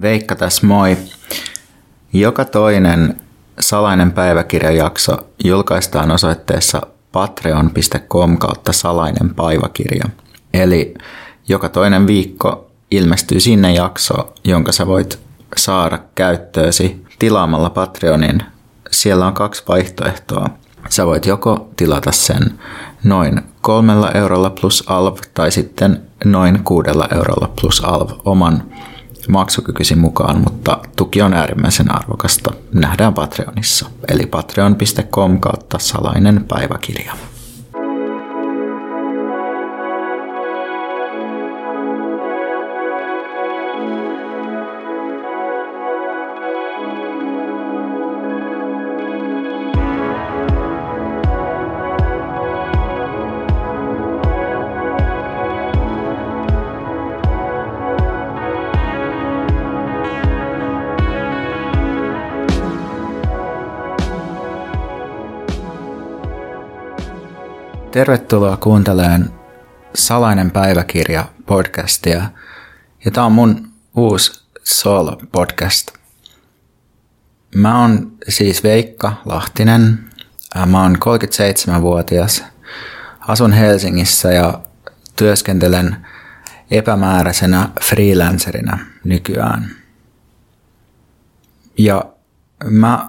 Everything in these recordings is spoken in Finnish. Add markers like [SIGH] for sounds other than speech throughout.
Veikka tässä moi. Joka toinen salainen päiväkirjajakso julkaistaan osoitteessa patreon.com kautta salainen päiväkirja. Eli joka toinen viikko ilmestyy sinne jakso, jonka sä voit saada käyttöösi tilaamalla Patreonin. Siellä on kaksi vaihtoehtoa. Sä voit joko tilata sen noin kolmella eurolla plus alv tai sitten noin kuudella eurolla plus alv oman maksukykysi mukaan, mutta tuki on äärimmäisen arvokasta. Nähdään Patreonissa, eli patreon.com kautta salainen päiväkirja. Tervetuloa kuuntelemaan Salainen päiväkirja podcastia. Ja tämä on mun uusi solo-podcast. Mä oon siis Veikka Lahtinen. Mä oon 37-vuotias. Asun Helsingissä ja työskentelen epämääräisenä freelancerina nykyään. Ja mä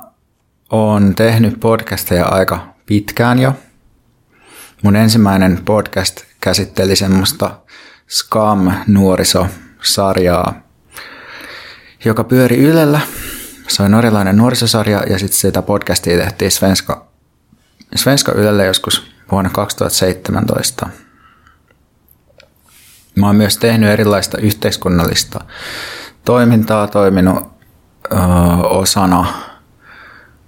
oon tehnyt podcasteja aika pitkään jo – Mun ensimmäinen podcast käsitteli semmoista Scam-nuorisosarjaa, joka pyöri Ylellä. Se on norjalainen nuorisosarja ja sitten sitä podcastia tehtiin Svenska, Svenska Ylelle joskus vuonna 2017. Mä oon myös tehnyt erilaista yhteiskunnallista toimintaa, toiminut ö, osana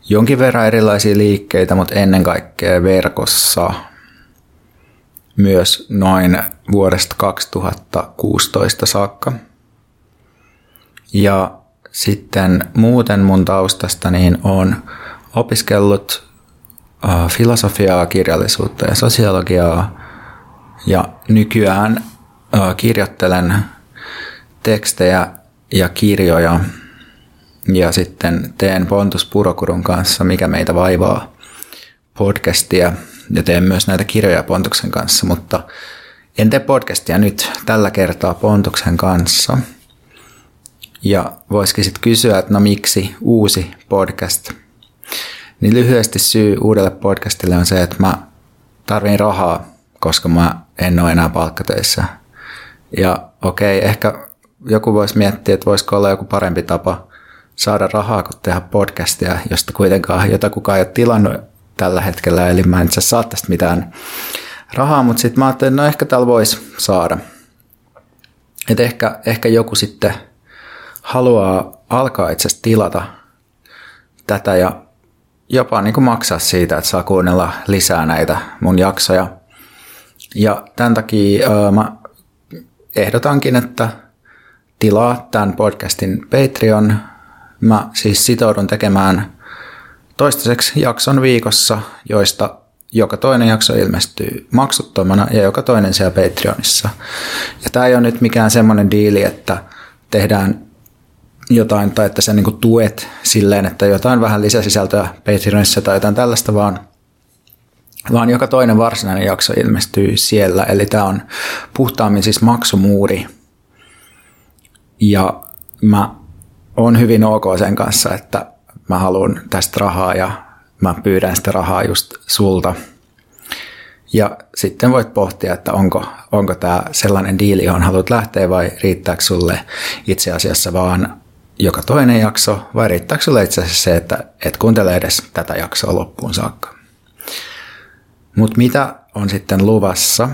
jonkin verran erilaisia liikkeitä, mutta ennen kaikkea verkossa – myös noin vuodesta 2016 saakka. Ja sitten muuten mun taustasta niin on opiskellut filosofiaa, kirjallisuutta ja sosiologiaa. Ja nykyään kirjoittelen tekstejä ja kirjoja. Ja sitten teen Pontus Purokurun kanssa Mikä meitä vaivaa podcastia ja teen myös näitä kirjoja Pontuksen kanssa, mutta en tee podcastia nyt tällä kertaa Pontuksen kanssa. Ja voisikin sitten kysyä, että no miksi uusi podcast? Niin lyhyesti syy uudelle podcastille on se, että mä tarvin rahaa, koska mä en ole enää palkkatöissä. Ja okei, okay, ehkä joku voisi miettiä, että voisiko olla joku parempi tapa saada rahaa kuin tehdä podcastia, josta kuitenkaan jota kukaan ei ole tilannut tällä hetkellä, eli mä en itse saa tästä mitään rahaa, mutta sitten mä ajattelin, että no ehkä täällä voisi saada. Että ehkä, ehkä joku sitten haluaa alkaa itse asiassa tilata tätä ja jopa niin kuin maksaa siitä, että saa kuunnella lisää näitä mun jaksoja. Ja tämän takia ää, mä ehdotankin, että tilaa tämän podcastin Patreon. Mä siis sitoudun tekemään toistaiseksi jakson viikossa, joista joka toinen jakso ilmestyy maksuttomana ja joka toinen siellä Patreonissa. Ja tämä ei ole nyt mikään semmoinen diili, että tehdään jotain tai että sä niinku tuet silleen, että jotain vähän lisäsisältöä Patreonissa tai jotain tällaista, vaan, vaan joka toinen varsinainen jakso ilmestyy siellä. Eli tämä on puhtaammin siis maksumuuri. Ja mä oon hyvin ok sen kanssa, että mä haluan tästä rahaa ja mä pyydän sitä rahaa just sulta. Ja sitten voit pohtia, että onko, onko tämä sellainen diili, johon haluat lähteä vai riittääkö sulle itse asiassa vaan joka toinen jakso vai riittääkö sulle itse asiassa se, että et kuuntele edes tätä jaksoa loppuun saakka. Mutta mitä on sitten luvassa?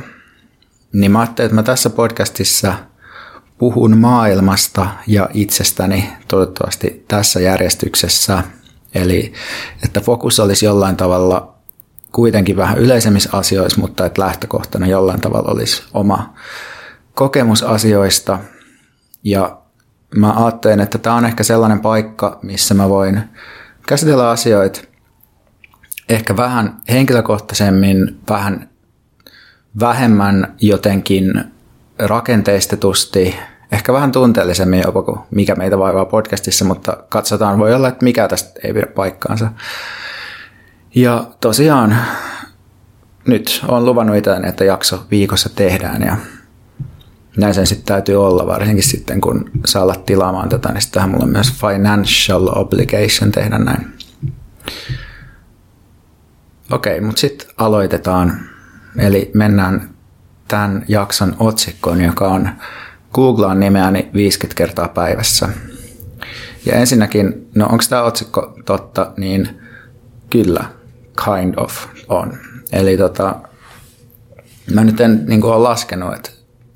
Niin mä ajattelin, että mä tässä podcastissa puhun maailmasta ja itsestäni toivottavasti tässä järjestyksessä. Eli että fokus olisi jollain tavalla kuitenkin vähän yleisemmissä asioissa, mutta että lähtökohtana jollain tavalla olisi oma kokemus asioista. Ja mä ajattelen, että tämä on ehkä sellainen paikka, missä mä voin käsitellä asioita ehkä vähän henkilökohtaisemmin, vähän vähemmän jotenkin rakenteistetusti, ehkä vähän tunteellisemmin jopa kuin mikä meitä vaivaa podcastissa, mutta katsotaan, voi olla, että mikä tästä ei pidä paikkaansa. Ja tosiaan nyt on luvannut itään, että jakso viikossa tehdään ja näin sen sitten täytyy olla, varsinkin sitten kun saa olla tilaamaan tätä, niin sittenhän mulla on myös financial obligation tehdä näin. Okei, mutta sitten aloitetaan. Eli mennään tämän jakson otsikkoon, joka on Googlaan nimeäni 50 kertaa päivässä. Ja ensinnäkin, no onko tämä otsikko totta, niin kyllä, kind of on. Eli tota, mä nyt en niin ole laskenut, että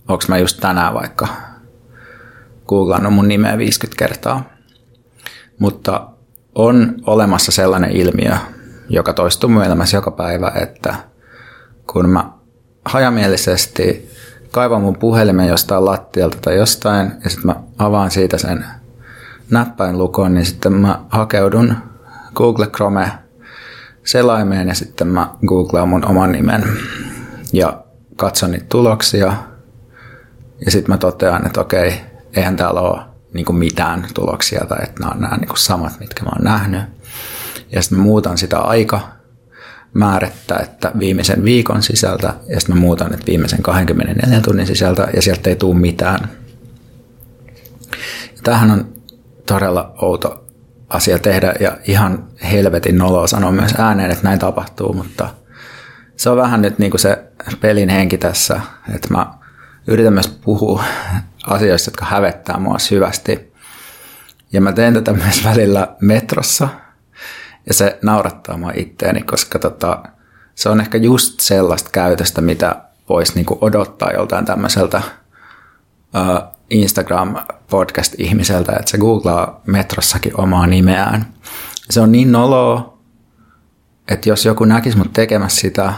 onko mä just tänään vaikka googlannut mun nimeä 50 kertaa. Mutta on olemassa sellainen ilmiö, joka toistuu mun elämässä joka päivä, että kun mä hajamielisesti kaivan mun puhelimen jostain lattialta tai jostain, ja sitten mä avaan siitä sen näppäinlukon, niin sitten mä hakeudun Google Chrome selaimeen ja sitten mä googlaan mun oman nimen ja katson niitä tuloksia. Ja sitten mä totean, että okei, eihän täällä ole niin mitään tuloksia tai että nämä on nämä niin samat, mitkä mä oon nähnyt. Ja sitten mä muutan sitä aika määrettä, että viimeisen viikon sisältä, ja sitten mä muutan, että viimeisen 24 tunnin sisältä, ja sieltä ei tule mitään. Tämähän on todella outo asia tehdä, ja ihan helvetin noloa sanoa myös ääneen, että näin tapahtuu, mutta se on vähän nyt niin kuin se pelin henki tässä, että mä yritän myös puhua asioista, jotka hävettää mua syvästi. Ja mä teen tätä myös välillä metrossa, ja se naurattaa mua itteeni, koska tota, se on ehkä just sellaista käytöstä, mitä voisi niinku odottaa joltain tämmöiseltä uh, Instagram-podcast-ihmiseltä, että se googlaa metrossakin omaa nimeään. Se on niin noloa, että jos joku näkisi mut tekemässä sitä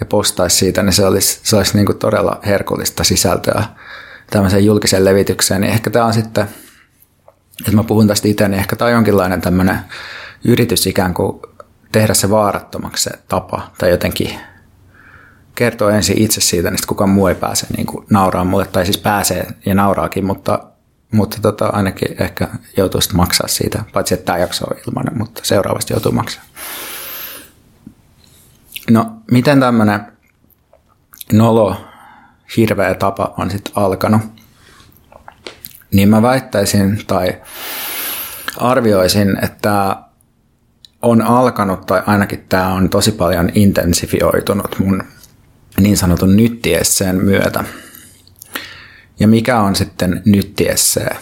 ja postaisi siitä, niin se olisi, se olisi niinku todella herkullista sisältöä tämmöiseen julkiseen levitykseen. Niin ehkä tämä on sitten, että mä puhun tästä itse, niin ehkä tämä on jonkinlainen tämmöinen yritys ikään kuin tehdä se vaarattomaksi se tapa tai jotenkin kertoo ensin itse siitä, niin kukaan muu ei pääse niin kuin nauraa mulle, tai siis pääsee ja nauraakin, mutta, mutta tota, ainakin ehkä joutuu sitten maksaa siitä, paitsi että tämä jakso on ilmainen, mutta seuraavasti joutuu maksaa. No, miten tämmöinen nolo, hirveä tapa on sitten alkanut? Niin mä väittäisin tai arvioisin, että on alkanut, tai ainakin tämä on tosi paljon intensifioitunut mun niin sanotun nyttiesseen myötä. Ja mikä on sitten nyttiessee?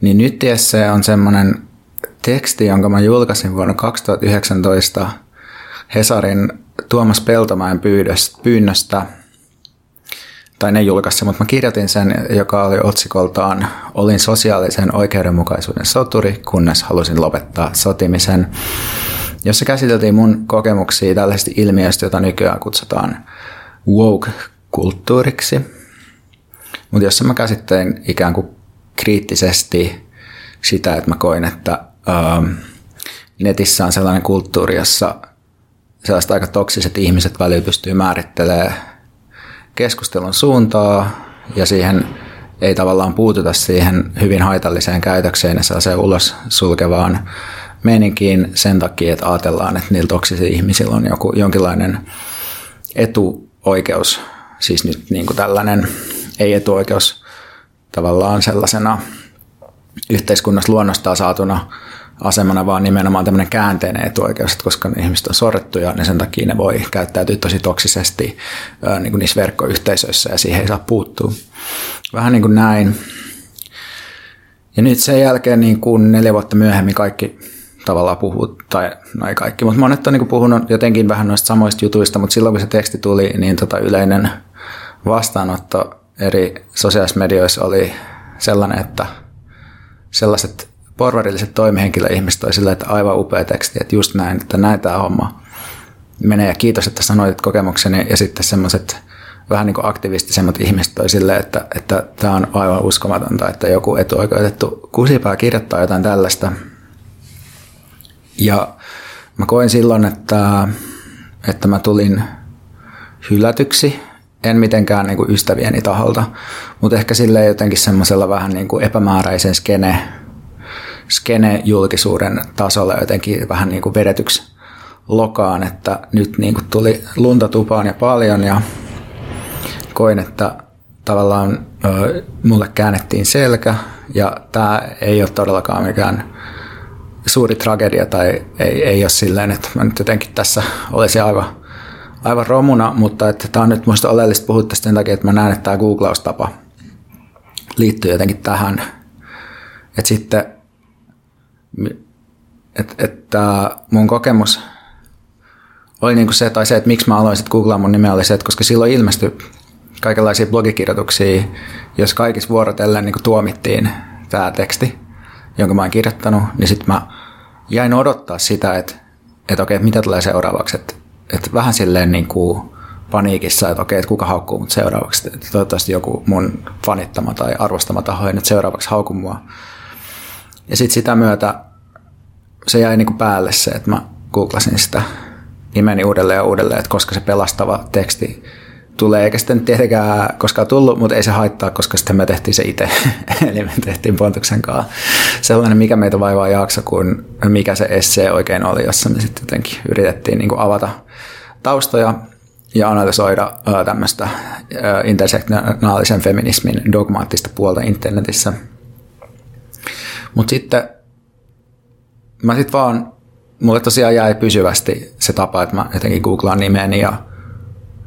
Niin nyttiessee on semmoinen teksti, jonka mä julkaisin vuonna 2019 Hesarin Tuomas Peltomäen pyynnöstä – tai ne julkaisi, mutta mä kirjoitin sen, joka oli otsikoltaan Olin sosiaalisen oikeudenmukaisuuden soturi, kunnes halusin lopettaa sotimisen, jossa käsiteltiin mun kokemuksia tällaisista ilmiöistä, joita nykyään kutsutaan woke-kulttuuriksi, mutta jossa mä käsittelin ikään kuin kriittisesti sitä, että mä koin, että ähm, netissä on sellainen kulttuuri, jossa sellaiset aika toksiset ihmiset välillä pystyy määrittelemään keskustelun suuntaa ja siihen ei tavallaan puututa siihen hyvin haitalliseen käytökseen ja se ulos sulkevaan meininkiin sen takia, että ajatellaan, että niillä toksisilla ihmisillä on joku, jonkinlainen etuoikeus, siis nyt niin kuin tällainen ei-etuoikeus tavallaan sellaisena yhteiskunnassa luonnostaan saatuna asemana, vaan nimenomaan tämmöinen käänteinen etuoikeus, että koska ihmiset on sorrettuja, niin sen takia ne voi käyttäytyä tosi toksisesti niin kuin niissä verkkoyhteisöissä ja siihen ei saa puuttua. Vähän niin kuin näin. Ja nyt sen jälkeen niin kuin neljä vuotta myöhemmin kaikki tavallaan puhuu, tai no ei kaikki, mutta monet on niin puhunut jotenkin vähän noista samoista jutuista, mutta silloin kun se teksti tuli, niin tota yleinen vastaanotto eri sosiaalisissa medioissa oli sellainen, että sellaiset porvarilliset toimihenkilöihmiset toi sillä, että aivan upea teksti, että just näin, että näin tämä homma menee ja kiitos, että sanoit kokemukseni ja sitten semmoiset vähän niin kuin aktivistisemmat ihmiset toi silleen, että, että tämä on aivan uskomatonta, että joku etuoikeutettu kusipää kirjoittaa jotain tällaista. Ja mä koin silloin, että, että mä tulin hylätyksi en mitenkään niin kuin ystävieni taholta, mutta ehkä silleen jotenkin semmoisella vähän niin kuin epämääräisen skene, skene-julkisuuden tasolla jotenkin vähän niin kuin vedetyksi lokaan, että nyt niin kuin tuli lunta tupaan ja paljon ja koin, että tavallaan mulle käännettiin selkä ja tämä ei ole todellakaan mikään suuri tragedia tai ei, ei ole silleen, että mä nyt jotenkin tässä olisi aivan, aivan romuna, mutta että tämä on nyt minusta oleellista puhua tästä sen takia, että mä näen, että tämä googlaustapa liittyy jotenkin tähän. Että sitten, että, että mun kokemus oli niin kuin se, tai se, että miksi mä aloin sitten googlaa mun nimeä, oli se, että koska silloin ilmestyi kaikenlaisia blogikirjoituksia, jos kaikissa vuorotellen niin kuin tuomittiin tämä teksti, jonka mä oon kirjoittanut, niin sitten mä jäin odottaa sitä, että, että okei, mitä tulee seuraavaksi. Että, että vähän silleen niin kuin paniikissa, että okei, että kuka haukkuu mut seuraavaksi. Että toivottavasti joku mun fanittama tai arvostama taho ei nyt seuraavaksi hauku mua. Ja sitten sitä myötä se jäi niin kuin päälle se, että mä googlasin sitä nimeni uudelleen ja uudelleen, että koska se pelastava teksti tulee, eikä sitten tietenkään koskaan tullut, mutta ei se haittaa, koska sitten me tehtiin se itse, [LAUGHS] eli me tehtiin Pontuksen kanssa sellainen, mikä meitä vaivaa jakso, kuin mikä se essee oikein oli, jossa me sitten jotenkin yritettiin niin avata taustoja ja analysoida tämmöistä intersektionaalisen feminismin dogmaattista puolta internetissä. Mutta sitten mä sitten vaan, mulle tosiaan jäi pysyvästi se tapa, että mä jotenkin googlaan nimeni ja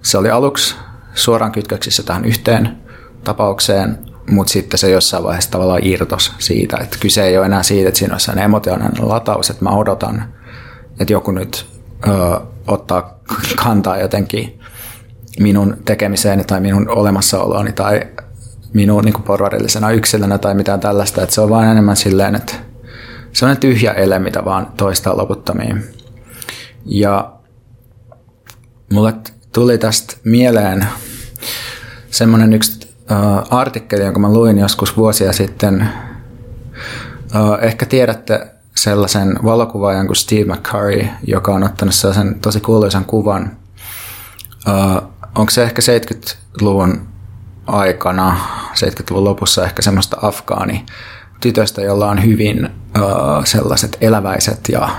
se oli aluksi suoraan kytköksissä tähän yhteen tapaukseen, mutta sitten se jossain vaiheessa tavallaan irtos siitä, että kyse ei ole enää siitä, että siinä on emotionaalinen lataus, että mä odotan, että joku nyt ö, ottaa kantaa jotenkin minun tekemiseeni tai minun olemassaolooni tai minun niin porvarillisena yksilönä tai mitään tällaista, että se on vain enemmän silleen, että se on tyhjä ele, mitä vaan toistaa loputtomiin. Ja mulle tuli tästä mieleen semmoinen yksi uh, artikkeli, jonka mä luin joskus vuosia sitten. Uh, ehkä tiedätte sellaisen valokuvaajan kuin Steve McCurry, joka on ottanut sellaisen tosi kuuluisan kuvan. Uh, onko se ehkä 70-luvun aikana, 70-luvun lopussa ehkä semmoista afgaani tytöstä, jolla on hyvin uh, sellaiset eläväiset ja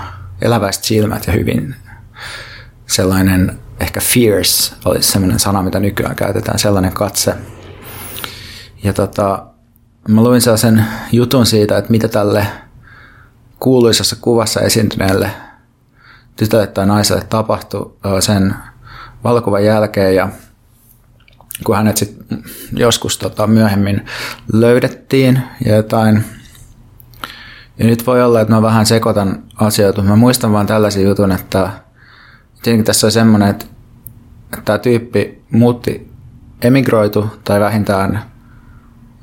eläväiset silmät ja hyvin sellainen ehkä fierce olisi sellainen sana, mitä nykyään käytetään, sellainen katse. Ja tota, mä luin sellaisen jutun siitä, että mitä tälle kuuluisassa kuvassa esiintyneelle tytölle tai naiselle tapahtui sen valokuvan jälkeen ja kun hänet sitten joskus tota, myöhemmin löydettiin ja jotain. Ja nyt voi olla, että mä vähän sekoitan asioita, mä muistan vaan tällaisen jutun, että tietenkin tässä on semmoinen, että, että tämä tyyppi muutti, emigroitu tai vähintään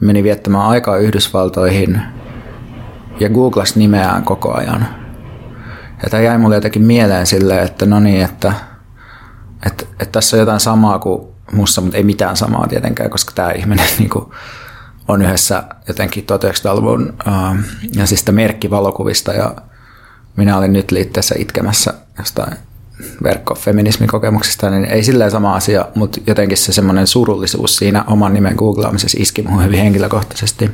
meni viettämään aikaa Yhdysvaltoihin ja googlas nimeään koko ajan. Ja tämä jäi mulle jotenkin mieleen silleen, että no niin, että, että, että tässä on jotain samaa kuin musta, mutta ei mitään samaa tietenkään, koska tämä ihminen [LAUGHS] niin kuin, on yhdessä jotenkin 1900-luvun uh, ja siis merkkivalokuvista ja minä olin nyt liitteessä itkemässä jostain verkkofeminismikokemuksista, niin ei silleen sama asia, mutta jotenkin se semmoinen surullisuus siinä oman nimen googlaamisessa iski minun hyvin henkilökohtaisesti.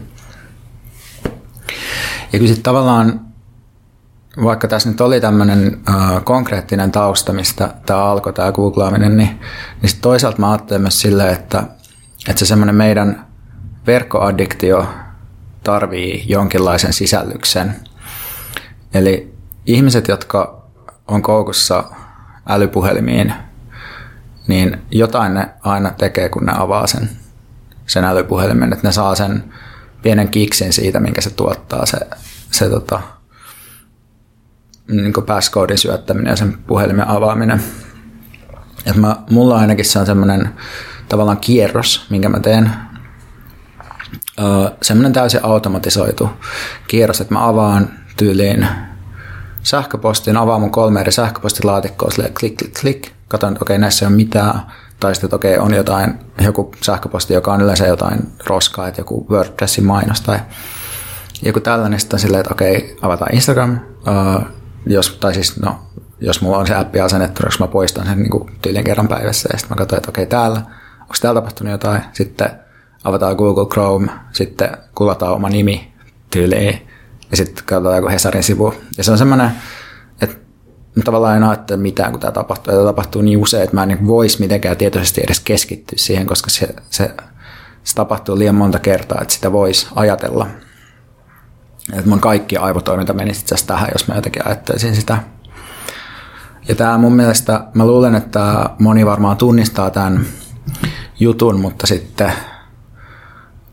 Ja kyllä sitten tavallaan, vaikka tässä nyt oli tämmöinen äh, konkreettinen tausta, mistä tämä alkoi, tämä googlaaminen, niin, niin sit toisaalta mä ajattelen myös silleen, että, että se semmoinen meidän verkkoaddiktio tarvii jonkinlaisen sisällyksen. Eli ihmiset, jotka on koukussa älypuhelimiin, niin jotain ne aina tekee, kun ne avaa sen, sen älypuhelimen, että ne saa sen pienen kiksin siitä, minkä se tuottaa, se, se tota, niin passcodein syöttäminen ja sen puhelimen avaaminen. Et mä, mulla ainakin se on semmoinen tavallaan kierros, minkä mä teen. Öö, semmoinen täysin automatisoitu kierros, että mä avaan tyyliin sähköpostin, avaan mun kolme eri sähköpostilaatikkoa, silleen klik, klik, klik, katson, että okei, okay, näissä ei ole mitään, tai sitten, okei, okay, on jotain, joku sähköposti, joka on yleensä jotain roskaa, että joku WordPressin mainos tai joku tällainen, sitten silleen, että okei, okay, avataan Instagram, jos, tai siis, no, jos mulla on se appi asennettu, jos mä poistan sen niin tyyliin kerran päivässä, ja sitten mä katson, että okei, okay, täällä onko täällä tapahtunut jotain, sitten avataan Google Chrome, sitten kuvataan oma nimi tyyliin, ja sitten katsotaan joku Hesarin sivu. Ja se on semmoinen, että tavallaan en ajattele mitään, kun tämä tapahtuu. Tämä tapahtuu niin usein, että mä en niin voisi mitenkään tietoisesti edes keskittyä siihen, koska se, se, se tapahtuu liian monta kertaa, että sitä voisi ajatella. Että mun kaikki aivotoiminta menisi itse tähän, jos mä jotenkin ajattelisin sitä. Ja tämä mun mielestä, mä luulen, että moni varmaan tunnistaa tämän jutun, mutta sitten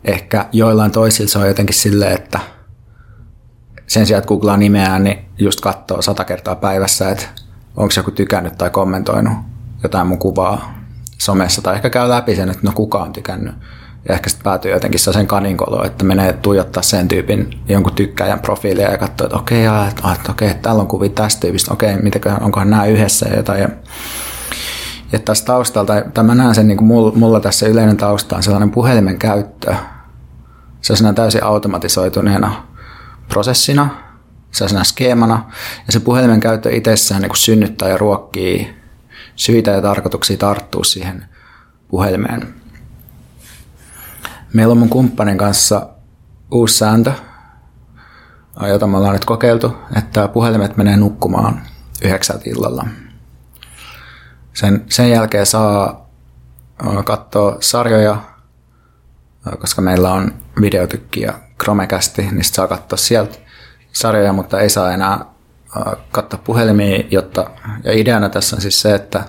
ehkä joillain toisilla se on jotenkin silleen, että sen sijaan, että googlaa nimeään, niin just katsoo sata kertaa päivässä, että onko joku tykännyt tai kommentoinut jotain mun kuvaa somessa, tai ehkä käy läpi sen, että no kuka on tykännyt. Ja ehkä sitten päätyy jotenkin sen kaninkoloon, että menee tuijottaa sen tyypin jonkun tykkäjän profiilia ja katsoo, että okei, okay, että, että okei, että täällä on kuvia tästä tyypistä, okei, okay, onkohan nämä yhdessä ja jotain. Ja, ja tässä taustalta, tai mä näen sen niin kuin mulla, mulla tässä yleinen tausta on sellainen puhelimen käyttö, sellaisena täysin automatisoituneena prosessina, sellaisena skeemana, ja se puhelimen käyttö itsessään niin kuin synnyttää ja ruokkii syitä ja tarkoituksia tarttua siihen puhelimeen. Meillä on mun kumppanin kanssa uusi sääntö, jota me ollaan nyt kokeiltu, että puhelimet menee nukkumaan yhdeksältä illalla. Sen, sen jälkeen saa katsoa sarjoja, koska meillä on videotykki ja Chromecasti, niin saa katsoa sieltä sarjoja, mutta ei saa enää katsoa puhelimia, jotta, ja ideana tässä on siis se, että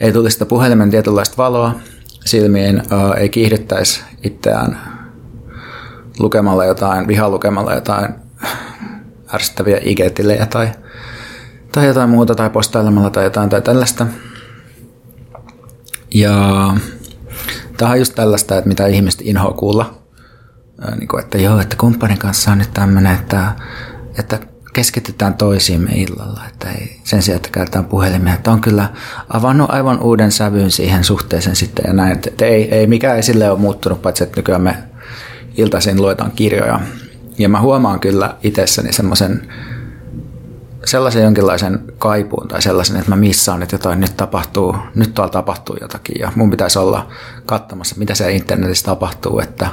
ei tulisi sitä puhelimen tietynlaista valoa silmiin, ei kiihdyttäisi itseään lukemalla jotain, vihalukemalla jotain ärsyttäviä ig tai, tai jotain muuta, tai postailemalla tai jotain tai tällaista. Ja tämä on just tällaista, että mitä ihmiset inhoa kuulla. Niin kuin, että joo, että kumppanin kanssa on nyt tämmöinen, että, että keskitytään toisiimme illalla, että ei, sen sijaan, että käytetään puhelimia, että on kyllä avannut aivan uuden sävyn siihen suhteeseen sitten ja näin, että ei, ei mikään ei sille ole muuttunut, paitsi että nykyään me iltaisin luetaan kirjoja. Ja mä huomaan kyllä itsessäni semmoisen sellaisen jonkinlaisen kaipuun tai sellaisen, että mä missaan, että jotain nyt tapahtuu, nyt tuolla tapahtuu jotakin ja mun pitäisi olla katsomassa, mitä siellä internetissä tapahtuu, että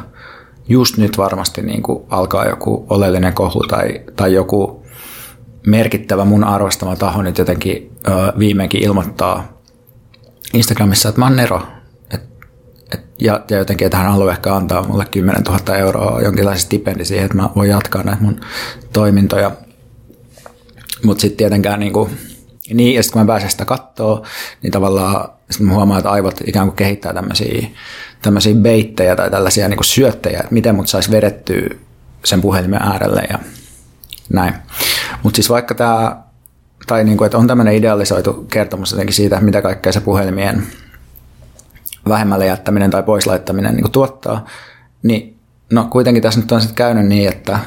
just nyt varmasti niin kuin alkaa joku oleellinen kohu tai, tai joku merkittävä mun arvostama taho nyt jotenkin ö, viimeinkin ilmoittaa Instagramissa, että mä oon Nero. Et, et, ja, ja jotenkin, että hän haluaa ehkä antaa mulle 10 000 euroa jonkinlaisen stipendi siihen, että mä voin jatkaa näitä mun toimintoja. Mutta sitten tietenkään niin kuin, niin, ja sitten kun mä pääsen sitä kattoo, niin tavallaan sitten mä huomaan, että aivot ikään kuin kehittää tämmöisiä, tämmöisiä beittejä tai tällaisia niin kuin syöttejä, että miten mut saisi vedettyä sen puhelimen äärelle ja näin. Mutta siis vaikka tämä, tai niin kuin, että on tämmöinen idealisoitu kertomus jotenkin siitä, mitä kaikkea se puhelimien vähemmälle jättäminen tai poislaittaminen niin kuin tuottaa, niin no kuitenkin tässä nyt on sitten käynyt niin, että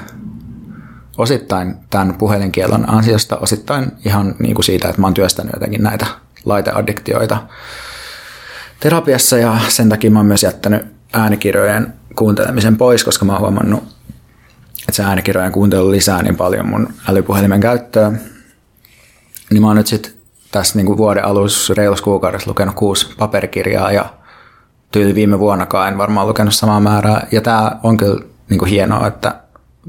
osittain tämän puhelinkielon ansiosta, osittain ihan niin kuin siitä, että mä oon työstänyt jotenkin näitä laiteaddiktioita terapiassa ja sen takia mä oon myös jättänyt äänikirjojen kuuntelemisen pois, koska mä oon huomannut, että se äänikirjojen kuuntelu lisää niin paljon mun älypuhelimen käyttöä. Niin mä oon nyt sitten tässä niin kuin vuoden alussa reilussa kuukaudessa lukenut kuusi paperikirjaa ja tyyli viime vuonnakaan en varmaan lukenut samaa määrää. Ja tämä on kyllä niin kuin hienoa, että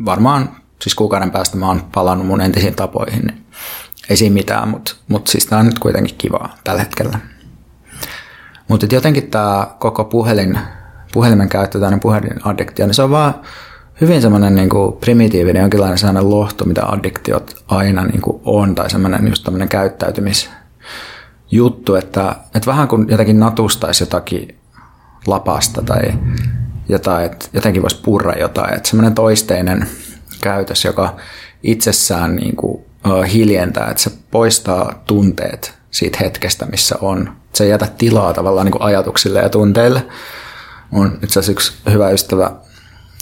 varmaan siis kuukauden päästä mä oon palannut mun entisiin tapoihin. Niin ei siinä mitään, mutta mut siis tämä on nyt kuitenkin kivaa tällä hetkellä. Mutta jotenkin tämä koko puhelin, puhelimen käyttö, tämmöinen puhelinaddiktio, niin se on vaan hyvin semmoinen niin kuin primitiivinen, jonkinlainen sellainen lohtu, mitä addiktiot aina niin kuin on, tai semmoinen just tämmöinen käyttäytymisjuttu, että, että vähän kuin jotenkin natustaisi jotakin lapasta tai jotain, että jotenkin voisi purra jotain, että semmoinen toisteinen käytös, joka itsessään niin kuin, hiljentää, että se poistaa tunteet siitä hetkestä, missä on. Se ei jätä tilaa tavallaan niin kuin ajatuksille ja tunteille. Mun itse asiassa yksi hyvä ystävä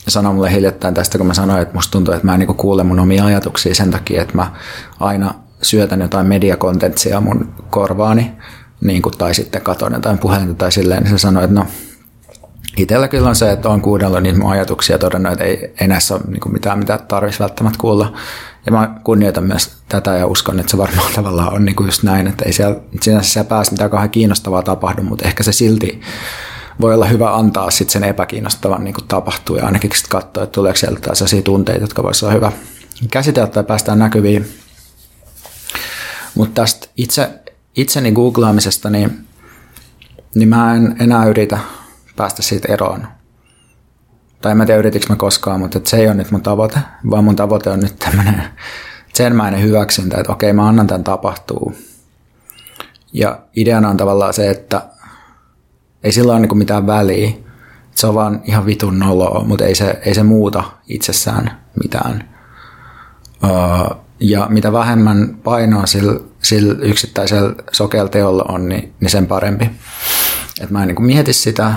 sanoi mulle hiljattain tästä, kun mä sanoin, että musta tuntuu, että mä en niin kuule mun omia ajatuksia sen takia, että mä aina syötän jotain mediakontentsia mun korvaani, niin kuin, tai sitten katon jotain puhelinta tai silleen, niin se sanoi, että no Itellä kyllä on se, että on kuunnellut niitä mun ajatuksia ja todennut, että ei, näissä ole niin mitään, mitä tarvitsisi välttämättä kuulla. Ja mä kunnioitan myös tätä ja uskon, että se varmaan [LAUGHS] tavallaan on niin kuin just näin, että ei siellä, sinänsä siellä päässä mitään kauhean kiinnostavaa tapahdu, mutta ehkä se silti voi olla hyvä antaa sitten sen epäkiinnostavan niin kuin tapahtuu ja ainakin sitten katsoa, että tuleeko sieltä sellaisia tunteita, jotka voisi olla hyvä käsitellä tai päästään näkyviin. Mutta tästä itse, itseni googlaamisesta, niin, niin mä en enää yritä päästä siitä eroon. Tai en mä tiedä yritikö mä koskaan, mutta se ei ole nyt mun tavoite, vaan mun tavoite on nyt tämmöinen senmäinen hyväksyntä, että okei mä annan tämän tapahtuu. Ja ideana on tavallaan se, että ei sillä ole niin mitään väliä. Se on vaan ihan vitun noloa, mutta ei se, ei se muuta itsessään mitään. ja mitä vähemmän painoa sillä, sillä yksittäisellä sokealla teolla on, niin, niin sen parempi. Et mä en niin mieti sitä.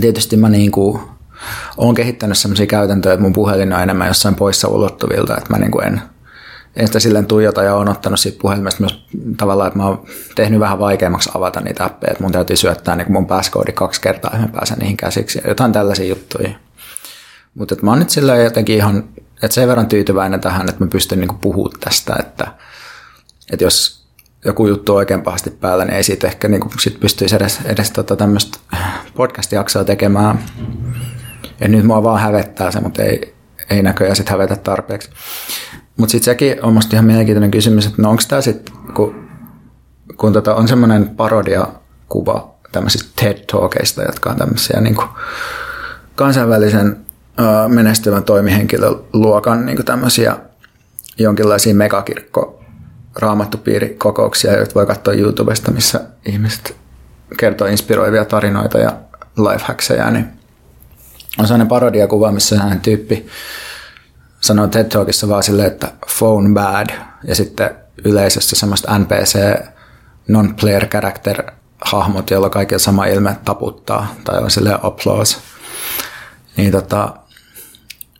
tietysti mä niin kuin, olen kehittänyt sellaisia käytäntöjä, että mun puhelin on enemmän jossain poissa ulottuvilta, että mä niin kuin en – en sitä silleen tuijota ja on ottanut siitä puhelimesta myös tavallaan, että mä oon tehnyt vähän vaikeammaksi avata niitä appeja, että mun täytyy syöttää niin mun passcode kaksi kertaa, että mä pääsen niihin käsiksi ja jotain tällaisia juttuja. Mutta mä oon nyt silleen jotenkin ihan, että sen verran tyytyväinen tähän, että mä pystyn niin puhumaan tästä, että, että jos joku juttu on oikein pahasti päällä, niin ei siitä ehkä niin sit pystyisi edes, edes tota tämmöistä podcast-jaksoa tekemään. Ja nyt mua vaan hävettää se, mutta ei, ei näköjään sitten hävetä tarpeeksi. Mutta sitten sekin on musta ihan mielenkiintoinen kysymys, että no onko tämä sitten, kun, kun tota on semmoinen parodiakuva tämmöisistä TED-talkeista, jotka on tämmöisiä niin kansainvälisen uh, menestyvän toimihenkilöluokan niin kuin tämmöisiä jonkinlaisia megakirkko raamattupiirikokouksia, joita voi katsoa YouTubesta, missä ihmiset kertoo inspiroivia tarinoita ja lifehackseja, niin on sellainen parodiakuva, missä hän tyyppi sanoo TED Talkissa vaan silleen, että phone bad, ja sitten yleisössä semmoista NPC, non-player character hahmot, joilla kaikilla sama ilme taputtaa, tai on silleen applause. Niin, tota,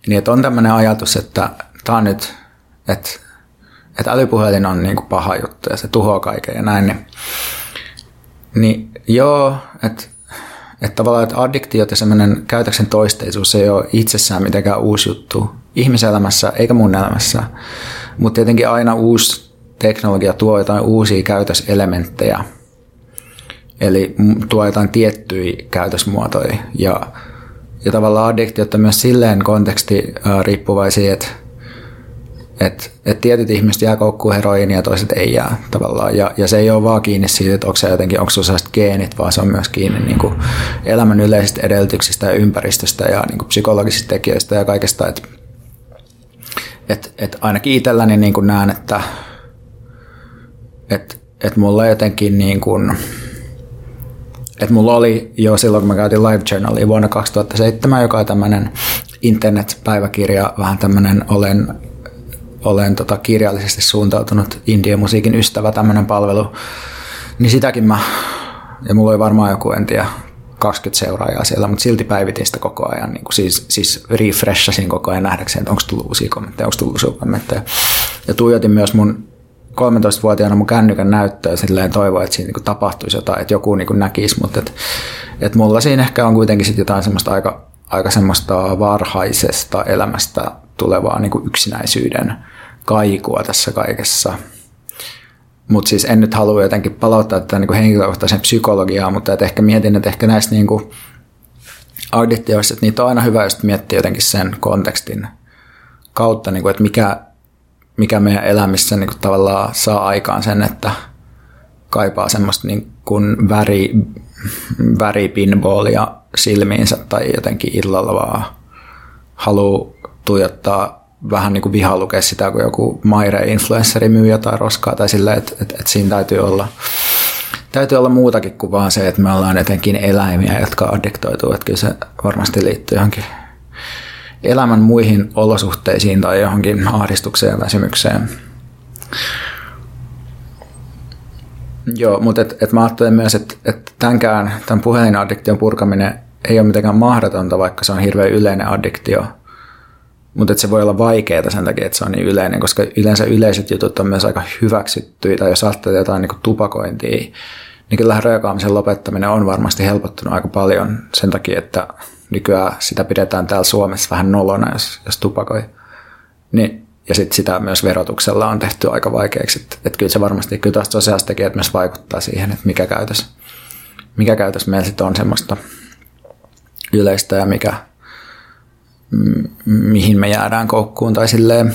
niin että on tämmöinen ajatus, että tämä nyt, että, että älypuhelin on niin kuin paha juttu ja se tuhoaa kaiken ja näin, niin, niin joo, että että tavallaan että addiktiot ja semmoinen käytöksen toisteisuus ei ole itsessään mitenkään uusi juttu ihmiselämässä eikä mun elämässä. Mutta tietenkin aina uusi teknologia tuo jotain uusia käytöselementtejä. Eli tuo jotain tiettyjä käytösmuotoja. Ja, ja tavallaan addiktiot on myös silleen konteksti riippuvaisia, että et, et tietyt ihmiset jää koukkuun heroiin ja toiset ei jää tavallaan. Ja, ja se ei ole vaan kiinni siitä, että onko se jotenkin, onko se geenit, vaan se on myös kiinni niin kuin elämän yleisistä edellytyksistä ja ympäristöstä ja niin kuin psykologisista tekijöistä ja kaikesta. Että et, et ainakin itselläni niin kuin näen, että et, et mulla jotenkin niin kuin, että mulla oli jo silloin, kun mä käytin Live Journalia vuonna 2007, joka on tämmöinen internet-päiväkirja, vähän tämmöinen olen olen tota kirjallisesti suuntautunut indie-musiikin ystävä, tämmöinen palvelu, niin sitäkin mä, ja mulla oli varmaan joku, en tiedä, 20 seuraajaa siellä, mutta silti päivitin sitä koko ajan, niin kuin siis, siis refreshasin koko ajan nähdäkseni, että onko tullut uusia kommentteja, onko tullut uusia kommentteja. Ja tuijotin myös mun 13-vuotiaana mun kännykän näyttöä silleen toivoa, että siinä niin tapahtuisi jotain, että joku niin näkisi, mutta että, että mulla siinä ehkä on kuitenkin sit jotain semmoista aika, aika semmoista varhaisesta elämästä tulevaa niin yksinäisyyden kaikua tässä kaikessa. Mutta siis en nyt halua jotenkin palauttaa tätä niin henkilökohtaisen psykologiaa, mutta että ehkä mietin, että ehkä näistä niin audittioista, että niitä on aina hyvä just miettiä jotenkin sen kontekstin kautta, niin kuin, että mikä, mikä meidän elämissä niin kuin tavallaan saa aikaan sen, että kaipaa semmoista niin kuin väri, väripinballia silmiinsä tai jotenkin illalla vaan haluaa tuijottaa vähän niin kuin viha lukea sitä, kun joku Maire-influenssari myy jotain roskaa tai sillä, että, että, että siinä täytyy olla, täytyy olla muutakin kuin vaan se, että me ollaan etenkin eläimiä, jotka addiktoituu, että kyllä se varmasti liittyy johonkin elämän muihin olosuhteisiin tai johonkin ahdistukseen ja väsymykseen. Joo, mutta et, et mä ajattelen myös, että et tämänkään, tämän puhelinaddiktion purkaminen ei ole mitenkään mahdotonta, vaikka se on hirveän yleinen addiktio – mutta se voi olla vaikeaa sen takia, että se on niin yleinen, koska yleensä yleiset jutut on myös aika hyväksyttyjä, tai jos ajattelee jotain niin tupakointia, niin kyllä röökaamisen lopettaminen on varmasti helpottunut aika paljon sen takia, että nykyään sitä pidetään täällä Suomessa vähän nolona, jos, jos tupakoi. Niin, ja sitten sitä myös verotuksella on tehty aika vaikeaksi. Että et kyllä se varmasti, kyllä taas sosiaaliset tekijät myös vaikuttaa siihen, että mikä käytös, mikä käytös meillä sitten on semmoista yleistä ja mikä, mihin me jäädään koukkuun tai silleen.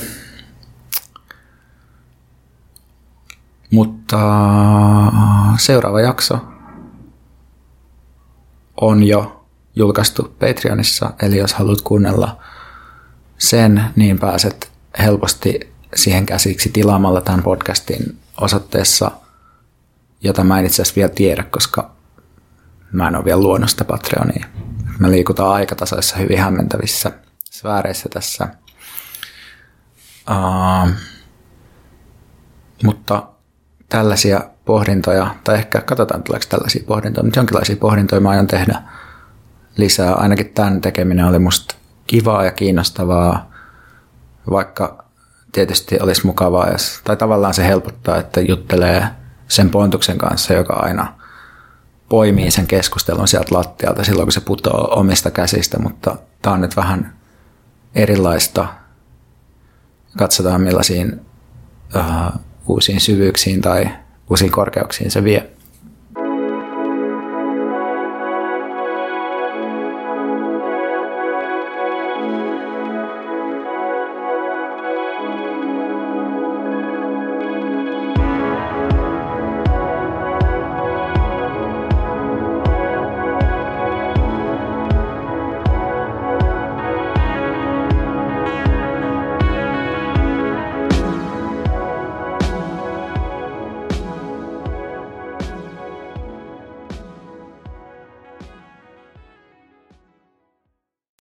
Mutta seuraava jakso on jo julkaistu Patreonissa, eli jos haluat kuunnella sen, niin pääset helposti siihen käsiksi tilaamalla tämän podcastin osoitteessa, jota mä en itse asiassa vielä tiedä, koska mä en ole vielä luonnosta Patreonia. Me liikutaan aikatasoissa hyvin hämmentävissä sfääreissä tässä. Uh, mutta tällaisia pohdintoja, tai ehkä katsotaan tuleeko tällaisia pohdintoja, mutta jonkinlaisia pohdintoja mä aion tehdä lisää. Ainakin tämän tekeminen oli musta kivaa ja kiinnostavaa, vaikka tietysti olisi mukavaa, jos, tai tavallaan se helpottaa, että juttelee sen pontuksen kanssa, joka aina poimii sen keskustelun sieltä lattialta silloin, kun se putoaa omista käsistä, mutta tämä on nyt vähän erilaista. Katsotaan millaisiin uh, uusiin syvyyksiin tai uusiin korkeuksiin se vie.